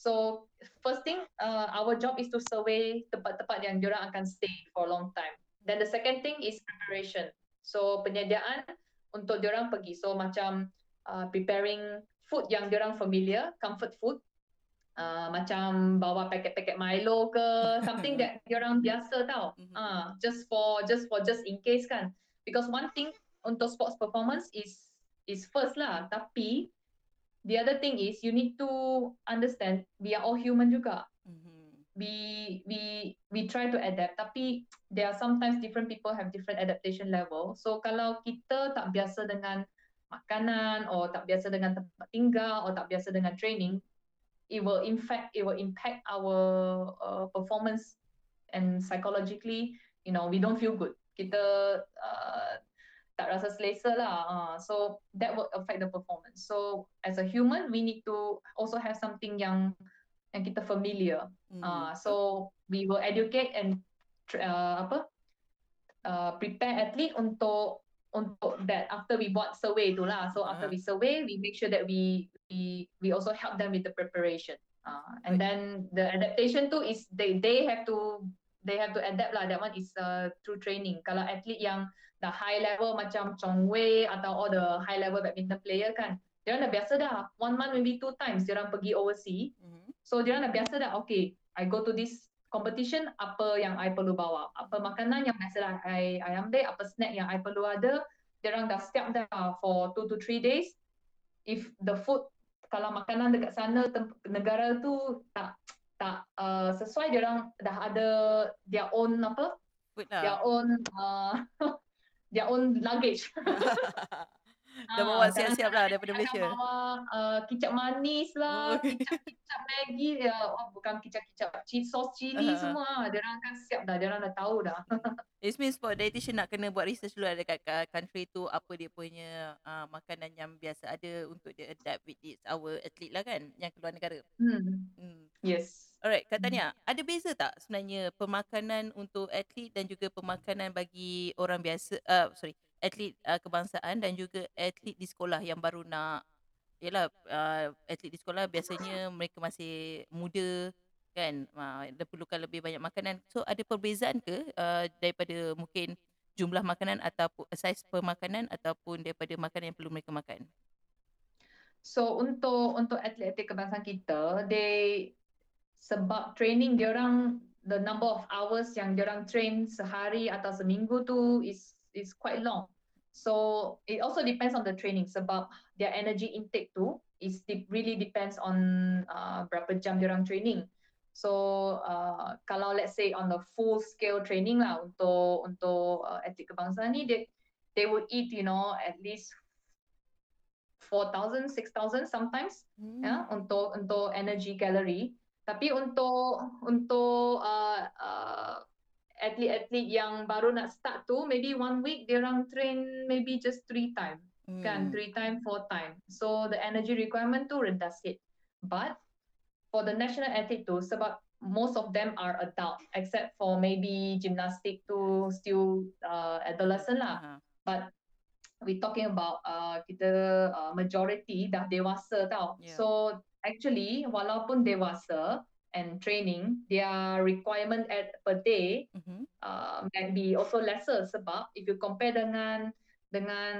S2: So first thing uh, our job is to survey tempat-tempat yang dia orang akan stay for a long time. Then the second thing is preparation. So penyediaan untuk dia orang pergi. So macam uh, preparing food yang dia orang familiar, comfort food Uh, macam bawa paket-paket Milo ke something that *laughs* orang biasa tau
S1: Mhm.
S2: uh, just for just for just in case kan because one thing untuk sports performance is is first lah tapi the other thing is you need to understand we are all human juga.
S1: Mhm.
S2: We we we try to adapt tapi there are sometimes different people have different adaptation level. So kalau kita tak biasa dengan makanan or tak biasa dengan tempat tinggal or tak biasa dengan training, it will in fact it will impact our uh, performance and psychologically, you know, we don't feel good. Kita uh, tak rasa selesa lah. Uh, so that will affect the performance. So as a human, we need to also have something yang yang kita familiar.
S1: Hmm.
S2: Uh, so we will educate and uh, apa uh, prepare athlete untuk untuk that after we buat survey tu lah. So after
S1: Uh-huh.
S2: we survey, we make sure that we we we also help them with the preparation. Uh, and
S1: Right.
S2: then the adaptation tu is they they have to they have to adapt lah. That one is uh, through training. Kalau athlete yang dah high level macam Chong Wei atau all the high level badminton player kan, dia dah biasa dah. One month maybe two times dia orang pergi overseas.
S1: Mhm.
S2: So dia dah biasa dah, okay, I go to this competition, apa yang I perlu bawa? Apa makanan yang biasa lah I, I ambil, apa snack yang I perlu ada. Orang dah siap dah for two to three days. If the food, kalau makanan dekat sana, tem- negara tu tak tak uh, sesuai, orang dah ada their own apa,
S1: Good
S2: their
S1: lah.
S2: own uh, *laughs* their own luggage. *laughs*
S1: Dah bawa
S2: Ah,
S1: siap-siap lah daripada Malaysia.
S2: bawa uh, kicap manis lah,
S1: Oh.
S2: kicap-kicap Maggi, ya, oh, bukan kicap-kicap, cheese sauce cili
S1: Ah.
S2: semua. ah. Dia orang kan siap dah, dia orang dah tahu dah. *laughs*
S1: It means for dietitian nak kena buat research dulu lah dekat kat country tu apa dia punya uh, makanan yang biasa ada untuk dia adapt with its our athlete lah kan yang keluar negara.
S2: Hmm.
S1: Hmm.
S2: Yes.
S1: Alright, Kak
S2: Hmm.
S1: Tania, ada beza tak sebenarnya pemakanan untuk atlet dan juga pemakanan bagi orang biasa, uh, sorry, atlet uh, kebangsaan dan juga atlet di sekolah yang baru nak, yalah, uh, atlet di sekolah biasanya mereka masih muda kan, uh, dia perlukan lebih banyak makanan. So ada perbezaan ke uh, daripada mungkin jumlah makanan ataupun saiz pemakanan ataupun daripada makanan yang perlu mereka makan?
S2: So untuk untuk atlet-atlet kebangsaan kita, they sebab training dia orang the number of hours yang dia orang train sehari atau seminggu tu is is quite long. So it also depends on the training sebab their energy intake tu is de- really depends on uh, berapa jam dia orang training. So uh, kalau let's say on the full scale training lah untuk untuk uh, atlet kebangsaan ni they they would eat you know at least 4,000, 6,000 sometimes
S1: Hmm.
S2: ya untuk untuk energy calorie. Tapi untuk untuk uh, uh, atlet-atlet yang baru nak start tu maybe one week dia orang train maybe just three time kan
S1: Hmm.
S2: three time four time. So the energy requirement tu rendah sikit. But for the national athlete tu sebab most of them are adult except for maybe gymnastic tu still uh, adolescent lah.
S1: Aha.
S2: But we talking about uh, kita uh, majority dah dewasa tau.
S1: Yeah.
S2: So actually walaupun dewasa and training, their requirement at per day
S1: Mhm.
S2: uh, might be also lesser sebab if you compare dengan dengan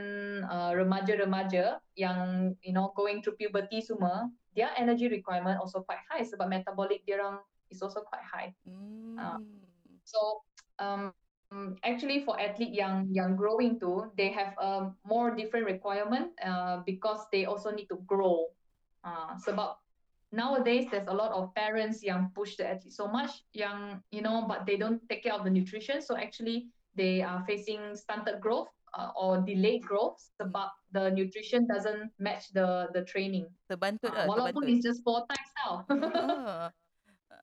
S2: uh, remaja-remaja yang you know going through puberty semua, their energy requirement also quite high sebab metabolic dia orang is also quite high. Ah.
S1: Hmm.
S2: So um, actually for athlete yang yang growing too, they have a more different requirement uh, because they also need to grow. Uh, sebab nowadays there's a lot of parents yang push the athlete so much yang you know but they don't take care of the nutrition so actually they are facing stunted growth uh, or delayed growth sebab the nutrition doesn't match the the training.
S1: Terbantut
S2: Uh,
S1: lah,
S2: walaupun
S1: terbantut.
S2: it's just four times tau. *laughs*
S1: Ah.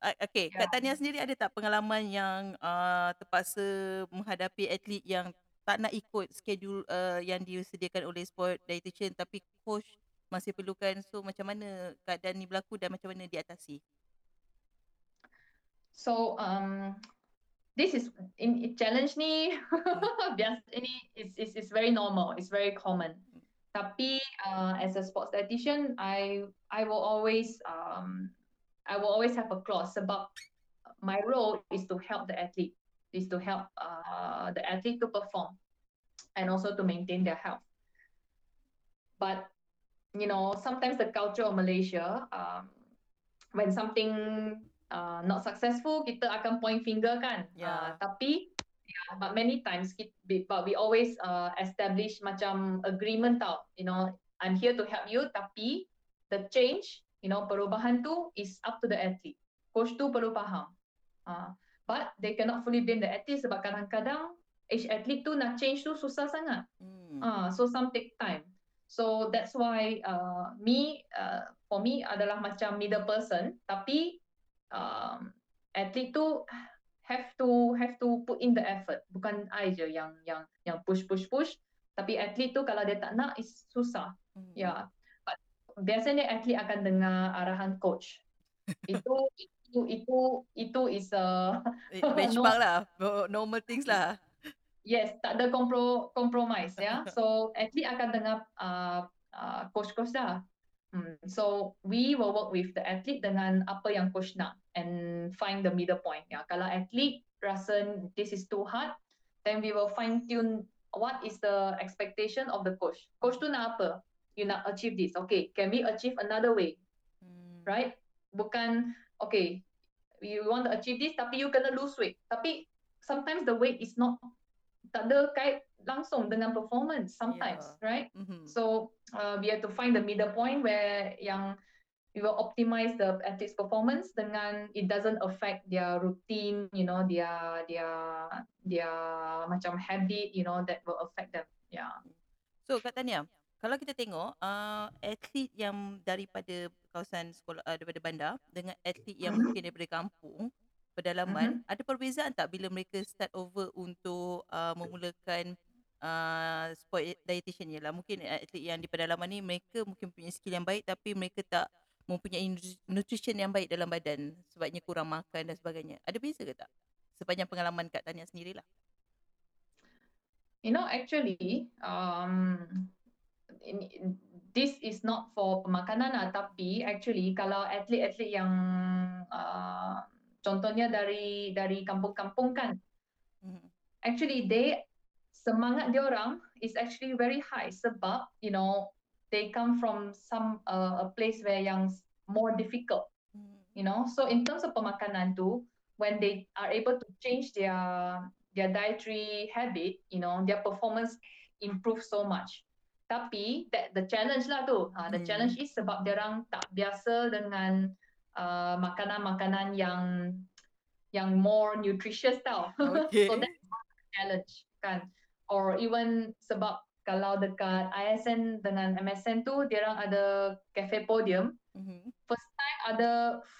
S1: Ah, Okay, Kak
S2: Yeah.
S1: Tania sendiri ada tak pengalaman yang uh, terpaksa menghadapi atlet yang tak nak ikut schedule uh, yang disediakan oleh sport dietitian tapi coach masih perlukan so macam mana keadaan ni berlaku dan macam mana diatasi?
S2: So um, this is in, challenge ni *laughs* biasa ini is is is very normal. It's very common. Tapi uh, as a sports dietitian, I I will always um I will always have a clause sebab my role is to help the athlete, is to help uh, the athlete to perform and also to maintain their health. But you know, sometimes the culture of Malaysia, um, when something uh, not successful, kita akan point finger kan. Uh,
S1: Yeah.
S2: tapi yeah, but many times, kita, but we always uh, establish macam agreement tau. You know, I'm here to help you, tapi the change, you know, perubahan tu is up to the athlete. Coach tu perlu faham. Uh, but they cannot fully blame the athlete sebab kadang-kadang each athlete tu nak change tu susah sangat. Hmm. Uh, so some take time. So that's why uh, me, uh, for me adalah macam middle person. Tapi um, athlete tu have to have to put in the effort. Bukan I je yang yang yang push push push. Tapi atlet tu kalau dia tak nak is susah. Hmm. Ya. Yeah. Biasanya atlet akan dengar arahan coach. itu *laughs* itu itu itu is a
S1: benchmark no, lah. *laughs* Normal things lah.
S2: Yes, tak ada kompro compromise ya. Yeah? *laughs* So atlet akan dengar uh, uh, coach-coach dah. Hmm. So we will work with the athlete dengan apa yang coach nak and find the middle point. Ya, kalau athlete rasa this is too hard, then we will fine tune what is the expectation of the coach. Coach tu nak apa? You nak achieve this. Okay, can we achieve another way? Hmm. Right? Bukan okay, you want to achieve this tapi you kena lose weight. Tapi sometimes the weight is not tak ada kait langsung dengan performance sometimes, yeah. right? Mm-hmm. So uh, we have to find the middle point where yang we will optimize the athlete's performance dengan it doesn't affect their routine, you know, their their their macam habit, you know, that will affect them. Yeah.
S1: So Kak Tania, kalau kita tengok uh, atlet yang daripada kawasan sekolah uh, daripada bandar dengan atlet yang mm-hmm. mungkin daripada kampung pedalaman, mm-hmm. ada perbezaan tak bila mereka start over untuk uh, memulakan uh, sport dietitian ni lah. Mungkin atlet yang di pedalaman ni mereka mungkin punya skill yang baik tapi mereka tak mempunyai nutrition yang baik dalam badan sebabnya kurang makan dan sebagainya. Ada beza ke tak? Sepanjang pengalaman Kak Tania sendirilah.
S2: You know, actually, um, this is not for pemakanan lah, tapi actually kalau atlet-atlet yang uh, contohnya dari dari kampung-kampung kan, mm-hmm. actually they semangat dia orang is actually very high sebab you know they come from some uh, a place where yang more difficult hmm. you know so in terms of pemakanan tu when they are able to change their their dietary habit you know their performance improve so much tapi that the challenge lah tu uh, the hmm. challenge is sebab dia orang tak biasa dengan uh, makanan-makanan yang yang more nutritious tau. *laughs* Okay. so that's the challenge kan? Or even sebab kalau dekat ISN dengan MSN tu dia orang ada cafe podium. Mm-hmm. first time ada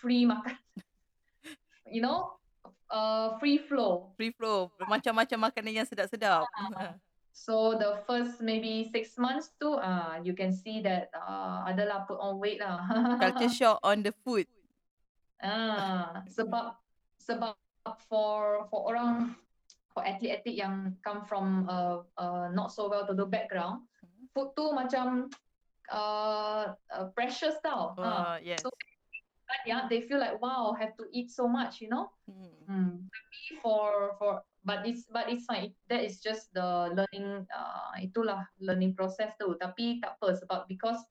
S2: free makan. *laughs* You know? Uh, free flow.
S1: Free flow. Macam-macam makanan yang sedap-sedap.
S2: Uh, *laughs* so the first maybe six months tu uh, you can see that uh, adalah put on weight lah.
S1: Culture shock on the food
S2: ah sebab sebab for for orang for atlet-atlet yang come from a, a not so well to do background, food tu macam uh, uh, precious tau.
S1: Uh, uh. Yes. So,
S2: yeah, they feel like wow, have to eat so much, you know. Hmm. Hmm. For for but it's but it's fine. That is just the learning. Uh, itulah learning process tu. Tapi tak apa sebab because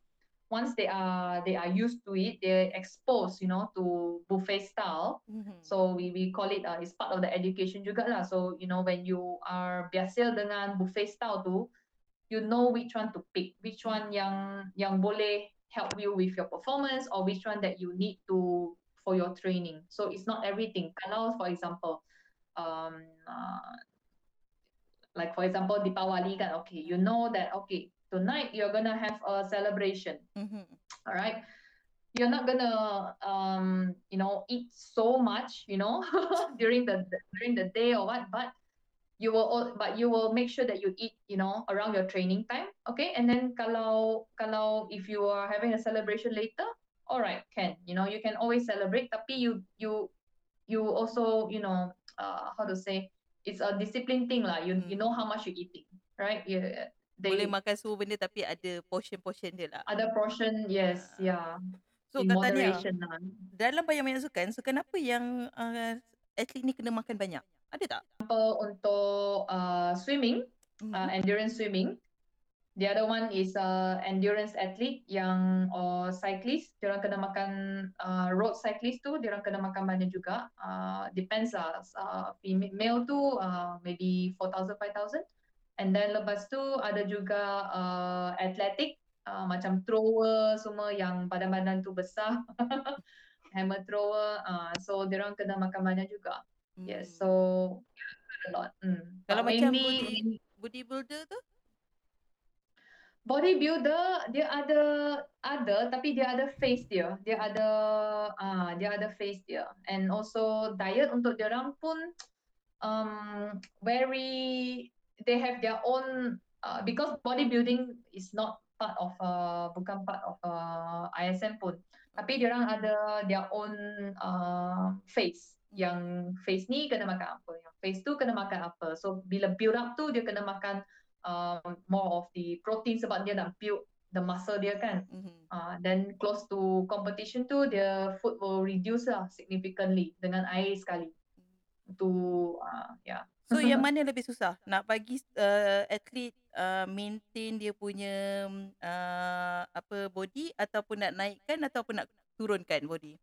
S2: once they are they are used to it, they're exposed, you know, to buffet style. Mm-hmm. So we we call it uh, it's part of the education juga lah. So you know when you are biasa dengan buffet style tu, you know which one to pick, which one yang yang boleh help you with your performance or which one that you need to for your training. So it's not everything. Kalau for example, um, uh, like for example Deepawali kan, okay, you know that okay tonight you're gonna have a celebration. Mm-hmm. all right you're not gonna um you know eat so much you know *laughs* during the during the day or what but you will but you will make sure that you eat you know around your training time okay? And then kalau kalau if you are having a celebration later all right can you know you can always celebrate tapi you you you also you know uh, how to say it's a discipline thing lah. You mm. you know how much you eating right? Yeah
S1: they, boleh makan semua benda tapi ada portion-portion dia lah.
S2: Ada portion, yes, uh, yeah.
S1: So In katanya, lah. dalam banyak-banyak sukan, sukan apa yang uh, atlet ni kena makan banyak? Ada tak?
S2: Apa untuk uh, swimming, mm-hmm. uh, endurance swimming. The other one is uh, endurance athlete yang or cyclist. Dia orang kena makan uh, road cyclist tu, dia orang kena makan banyak juga. Uh, depends lah. Uh, female tu uh, maybe 4,000, 5,000. And then lepas tu ada juga uh, athletic uh, macam thrower semua yang badan-badan tu besar. *laughs* Hammer thrower. Uh, so dia orang kena makan banyak juga. Hmm. Yes. So yeah, a lot. Hmm.
S1: Kalau But macam mainly, body bodybuilder tu?
S2: Bodybuilder dia ada ada tapi dia ada face dia. Dia ada ah uh, dia ada face dia. And also diet untuk dia orang pun um very they have their own uh, because bodybuilding is not part of uh, bukan part of uh, ISM pun. Tapi dia orang ada their own uh, face. Yang face ni kena makan apa yang face tu kena makan apa. So bila build up tu dia kena makan uh, more of the protein sebab dia nak build the muscle dia kan. Mm-hmm. uh, then close to competition tu dia food will reduce lah significantly dengan air sekali. To uh, yeah
S1: So yang mana lebih susah? Nak bagi uh, atlet uh, maintain dia punya uh, apa body ataupun nak naikkan ataupun nak turunkan body?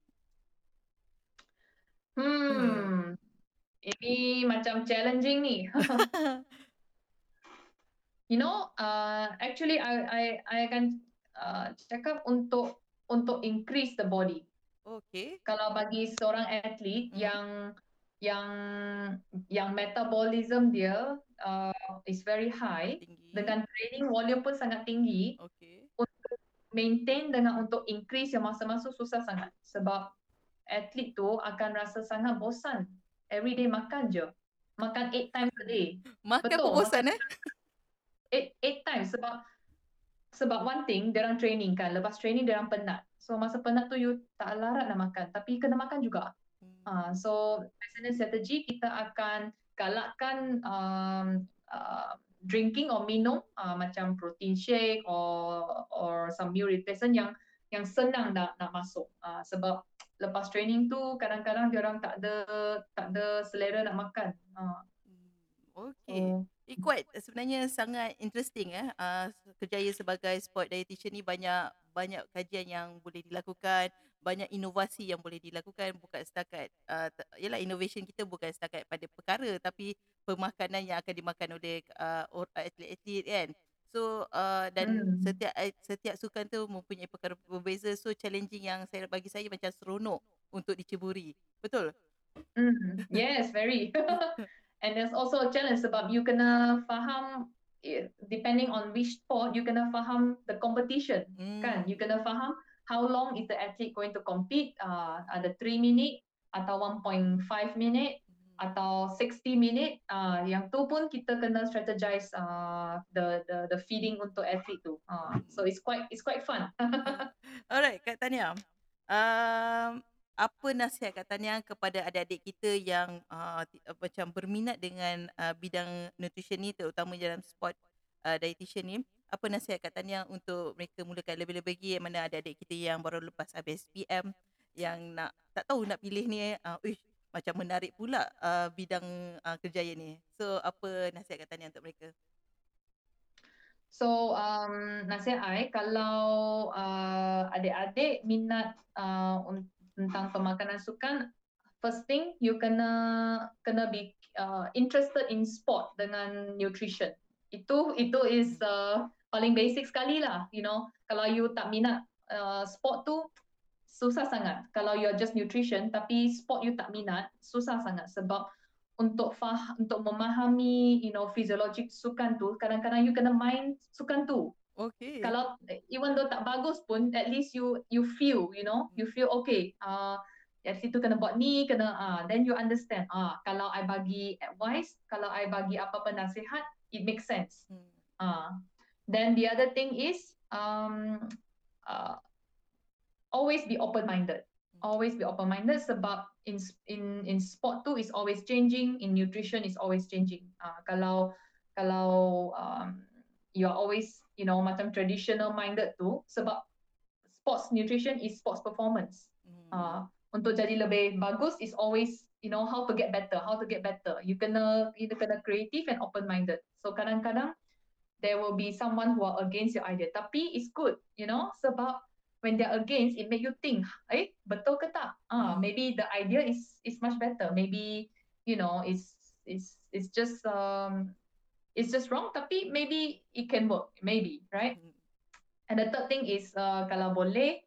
S2: Hmm. hmm. Ini macam challenging ni. *laughs* you know, uh, actually I I I akan uh, cakap untuk untuk increase the body.
S1: Okay.
S2: Kalau bagi seorang atlet hmm. yang yang yang metabolism dia uh, is very high. Tinggi. dengan training volume pun sangat tinggi.
S1: Okay.
S2: untuk maintain dengan untuk increase yang masa-masa susah sangat. Sebab atlet tu akan rasa sangat bosan. Every day makan je. Makan 8 times a day. *laughs*
S1: Makan Betul, pun bosan eh? *laughs*
S2: 8 eight times. Sebab sebab one thing dia orang training kan. Lepas training dia orang penat. So masa penat tu you tak larat nak makan. Tapi kena makan juga Uh, so maintenance strategy kita akan galakkan um, uh, drinking or minum uh, macam protein shake or or some meal replacement yang yang senang nak nak masuk uh, sebab lepas training tu kadang-kadang dia orang tak ada tak ada selera nak makan. Uh.
S1: Okay. So, It quite sebenarnya sangat interesting eh. Uh, kerjaya sebagai sport dietitian ni banyak banyak kajian yang boleh dilakukan, banyak inovasi yang boleh dilakukan bukan setakat uh, yalah innovation kita bukan setakat pada perkara tapi pemakanan yang akan dimakan oleh uh, atlet-atlet kan. So uh, dan hmm. setiap setiap sukan tu mempunyai perkara berbeza so challenging yang saya bagi saya macam seronok untuk diceburi. Betul?
S2: Mm, yes, very. *laughs* and there's also a challenge sebab you kena faham eh, depending on which sport you kena faham the competition mm. kan you kena faham how long is the athlete going to compete? Uh, ada 3 minute atau 1.5 minute hmm. atau 60 minute. Uh, yang tu pun kita kena strategize uh, the the the feeding untuk athlete tu. Uh, so it's quite it's quite fun. *laughs*
S1: Alright kak Tania. Um apa nasihat Kak Tania kepada adik-adik kita yang uh, uh, macam berminat dengan uh, bidang nutrition ni terutama dalam sport uh, dietitian ni apa nasihat Kak Tania untuk mereka mulakan lebih-lebih lagi? Mana adik-adik kita yang baru lepas habis PM yang nak tak tahu nak pilih ni uh, uish, macam menarik pula uh, bidang uh, kerjaya ni. So apa nasihat Kak Tania untuk mereka?
S2: So um, nasihat I kalau uh, adik-adik minat uh, tentang pemakanan sukan first thing you kena kena be uh, interested in sport dengan nutrition. Itu itu is uh, paling basic sekali lah you know kalau you tak minat uh, sport tu susah sangat kalau you are just nutrition tapi sport you tak minat susah sangat sebab untuk fah untuk memahami you know physiologic sukan tu kadang-kadang you kena main sukan tu
S1: Okay.
S2: Kalau even though tak bagus pun, at least you you feel, you know, you feel okay. Uh, ya situ kena buat ni, kena ah, uh, then you understand. Ah, uh, kalau I bagi advice, kalau I bagi apa-apa nasihat, it makes sense. Hmm. Ah, uh, then the other thing is, um, uh, always be open-minded. Hmm. Always be open-minded sebab in in in sport tu is always changing, in nutrition is always changing. Uh, kalau kalau um, you are always you know macam traditional minded tu sebab sports nutrition is sports performance. Mm. Uh, untuk jadi lebih bagus is always you know how to get better, how to get better. You kena you kena creative and open minded. So kadang-kadang there will be someone who are against your idea. Tapi it's good, you know, sebab when they're against, it make you think, eh, betul ke tak? Ah, uh, maybe the idea is is much better. Maybe you know, it's it's it's just um it's just wrong tapi maybe it can work maybe right And the third thing is uh, kalau boleh,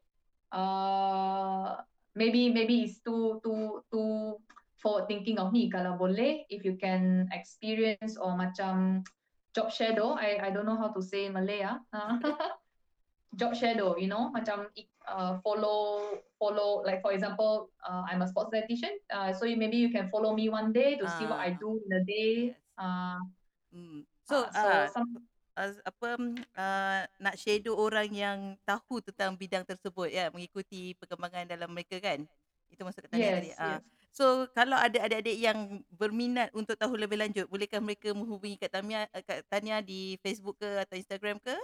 S2: uh, maybe maybe it's too too too forward thinking of me. Kalau boleh, if you can experience or macam job shadow, I I don't know how to say in Malay ah. *laughs* job shadow, you know, macam uh, follow follow like for example, uh, I'm a sports dietitian, uh, so you, maybe you can follow me one day to see what I
S1: Ah,
S2: do in a day. Uh,
S1: Hmm. So,
S2: uh, so
S1: ah,
S2: some
S1: uh, apa uh, nak shadow orang yang tahu tentang bidang tersebut ya, mengikuti perkembangan dalam mereka kan? Itu Kak Tania tadi.
S2: yes
S1: Ah.
S2: yes.
S1: So, kalau ada adik-adik yang berminat untuk tahu lebih lanjut, bolehkah mereka menghubungi Kak Tania, uh, Kak Tania di Facebook ke atau Instagram ke?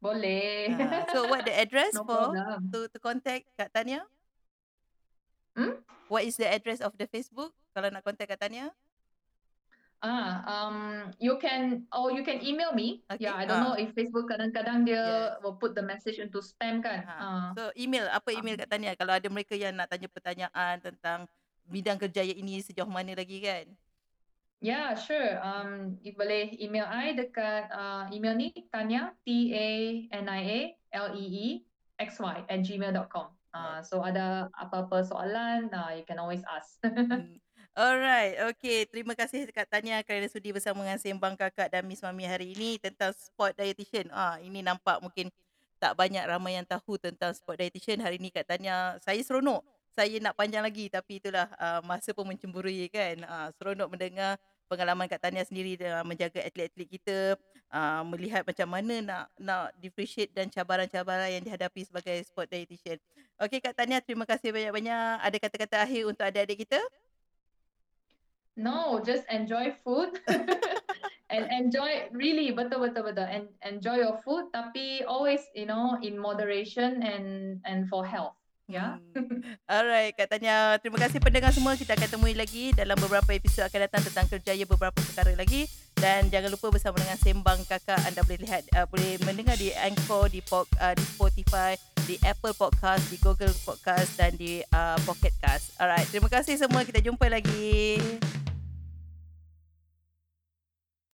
S2: Boleh.
S1: Ah, so what the address
S2: no
S1: for
S2: problem.
S1: to to contact Kak Tania?
S2: Hmm?
S1: What is the address of the Facebook kalau nak contact Kak Tania?
S2: Ah, um, you can or you can email me.
S1: Okay.
S2: Yeah, I don't know
S1: Ah.
S2: if Facebook kadang-kadang dia
S1: Yes.
S2: will put the message into spam kan.
S1: Ha.
S2: Ah,
S1: So email, apa email
S2: um,
S1: Kak Tania kalau ada mereka yang nak tanya pertanyaan tentang bidang kerjaya ini sejauh mana lagi kan?
S2: yeah, sure. Um, you boleh email I dekat uh, email ni Tanya T A N I A L E E X Y at gmail.com. Uh, so ada apa-apa soalan, uh, you can always ask. *laughs*
S1: Alright, okay. Terima kasih Kak Tania kerana sudi bersama dengan Sembang Kakak dan Miss Mami hari ini tentang sport dietitian. Ah, ini nampak mungkin tak banyak ramai yang tahu tentang sport dietitian. Hari ini Kak Tania, saya seronok. Saya nak panjang lagi tapi itulah uh, masa pun mencemburui kan. Uh, seronok mendengar pengalaman Kak Tania sendiri dalam menjaga atlet-atlet kita, uh, melihat macam mana nak nak differentiate dan cabaran-cabaran yang dihadapi sebagai sport dietitian. Okey Kak Tania, terima kasih banyak-banyak. Ada kata-kata akhir untuk adik-adik kita?
S2: No, just enjoy food *laughs* and enjoy really betul betul betul and enjoy your food tapi always you know in moderation and and for health. Ya.
S1: Hmm. Alright, Kak Tanya. Terima kasih pendengar semua. Kita akan temui lagi dalam beberapa episod akan datang tentang kerjaya beberapa perkara lagi. Dan jangan lupa bersama dengan Sembang Kakak anda boleh lihat uh, boleh mendengar di Anchor, di pod, uh, di Spotify, di Apple Podcast, di Google Podcast dan di uh, Pocket Cast. Alright, terima kasih semua. Kita jumpa lagi.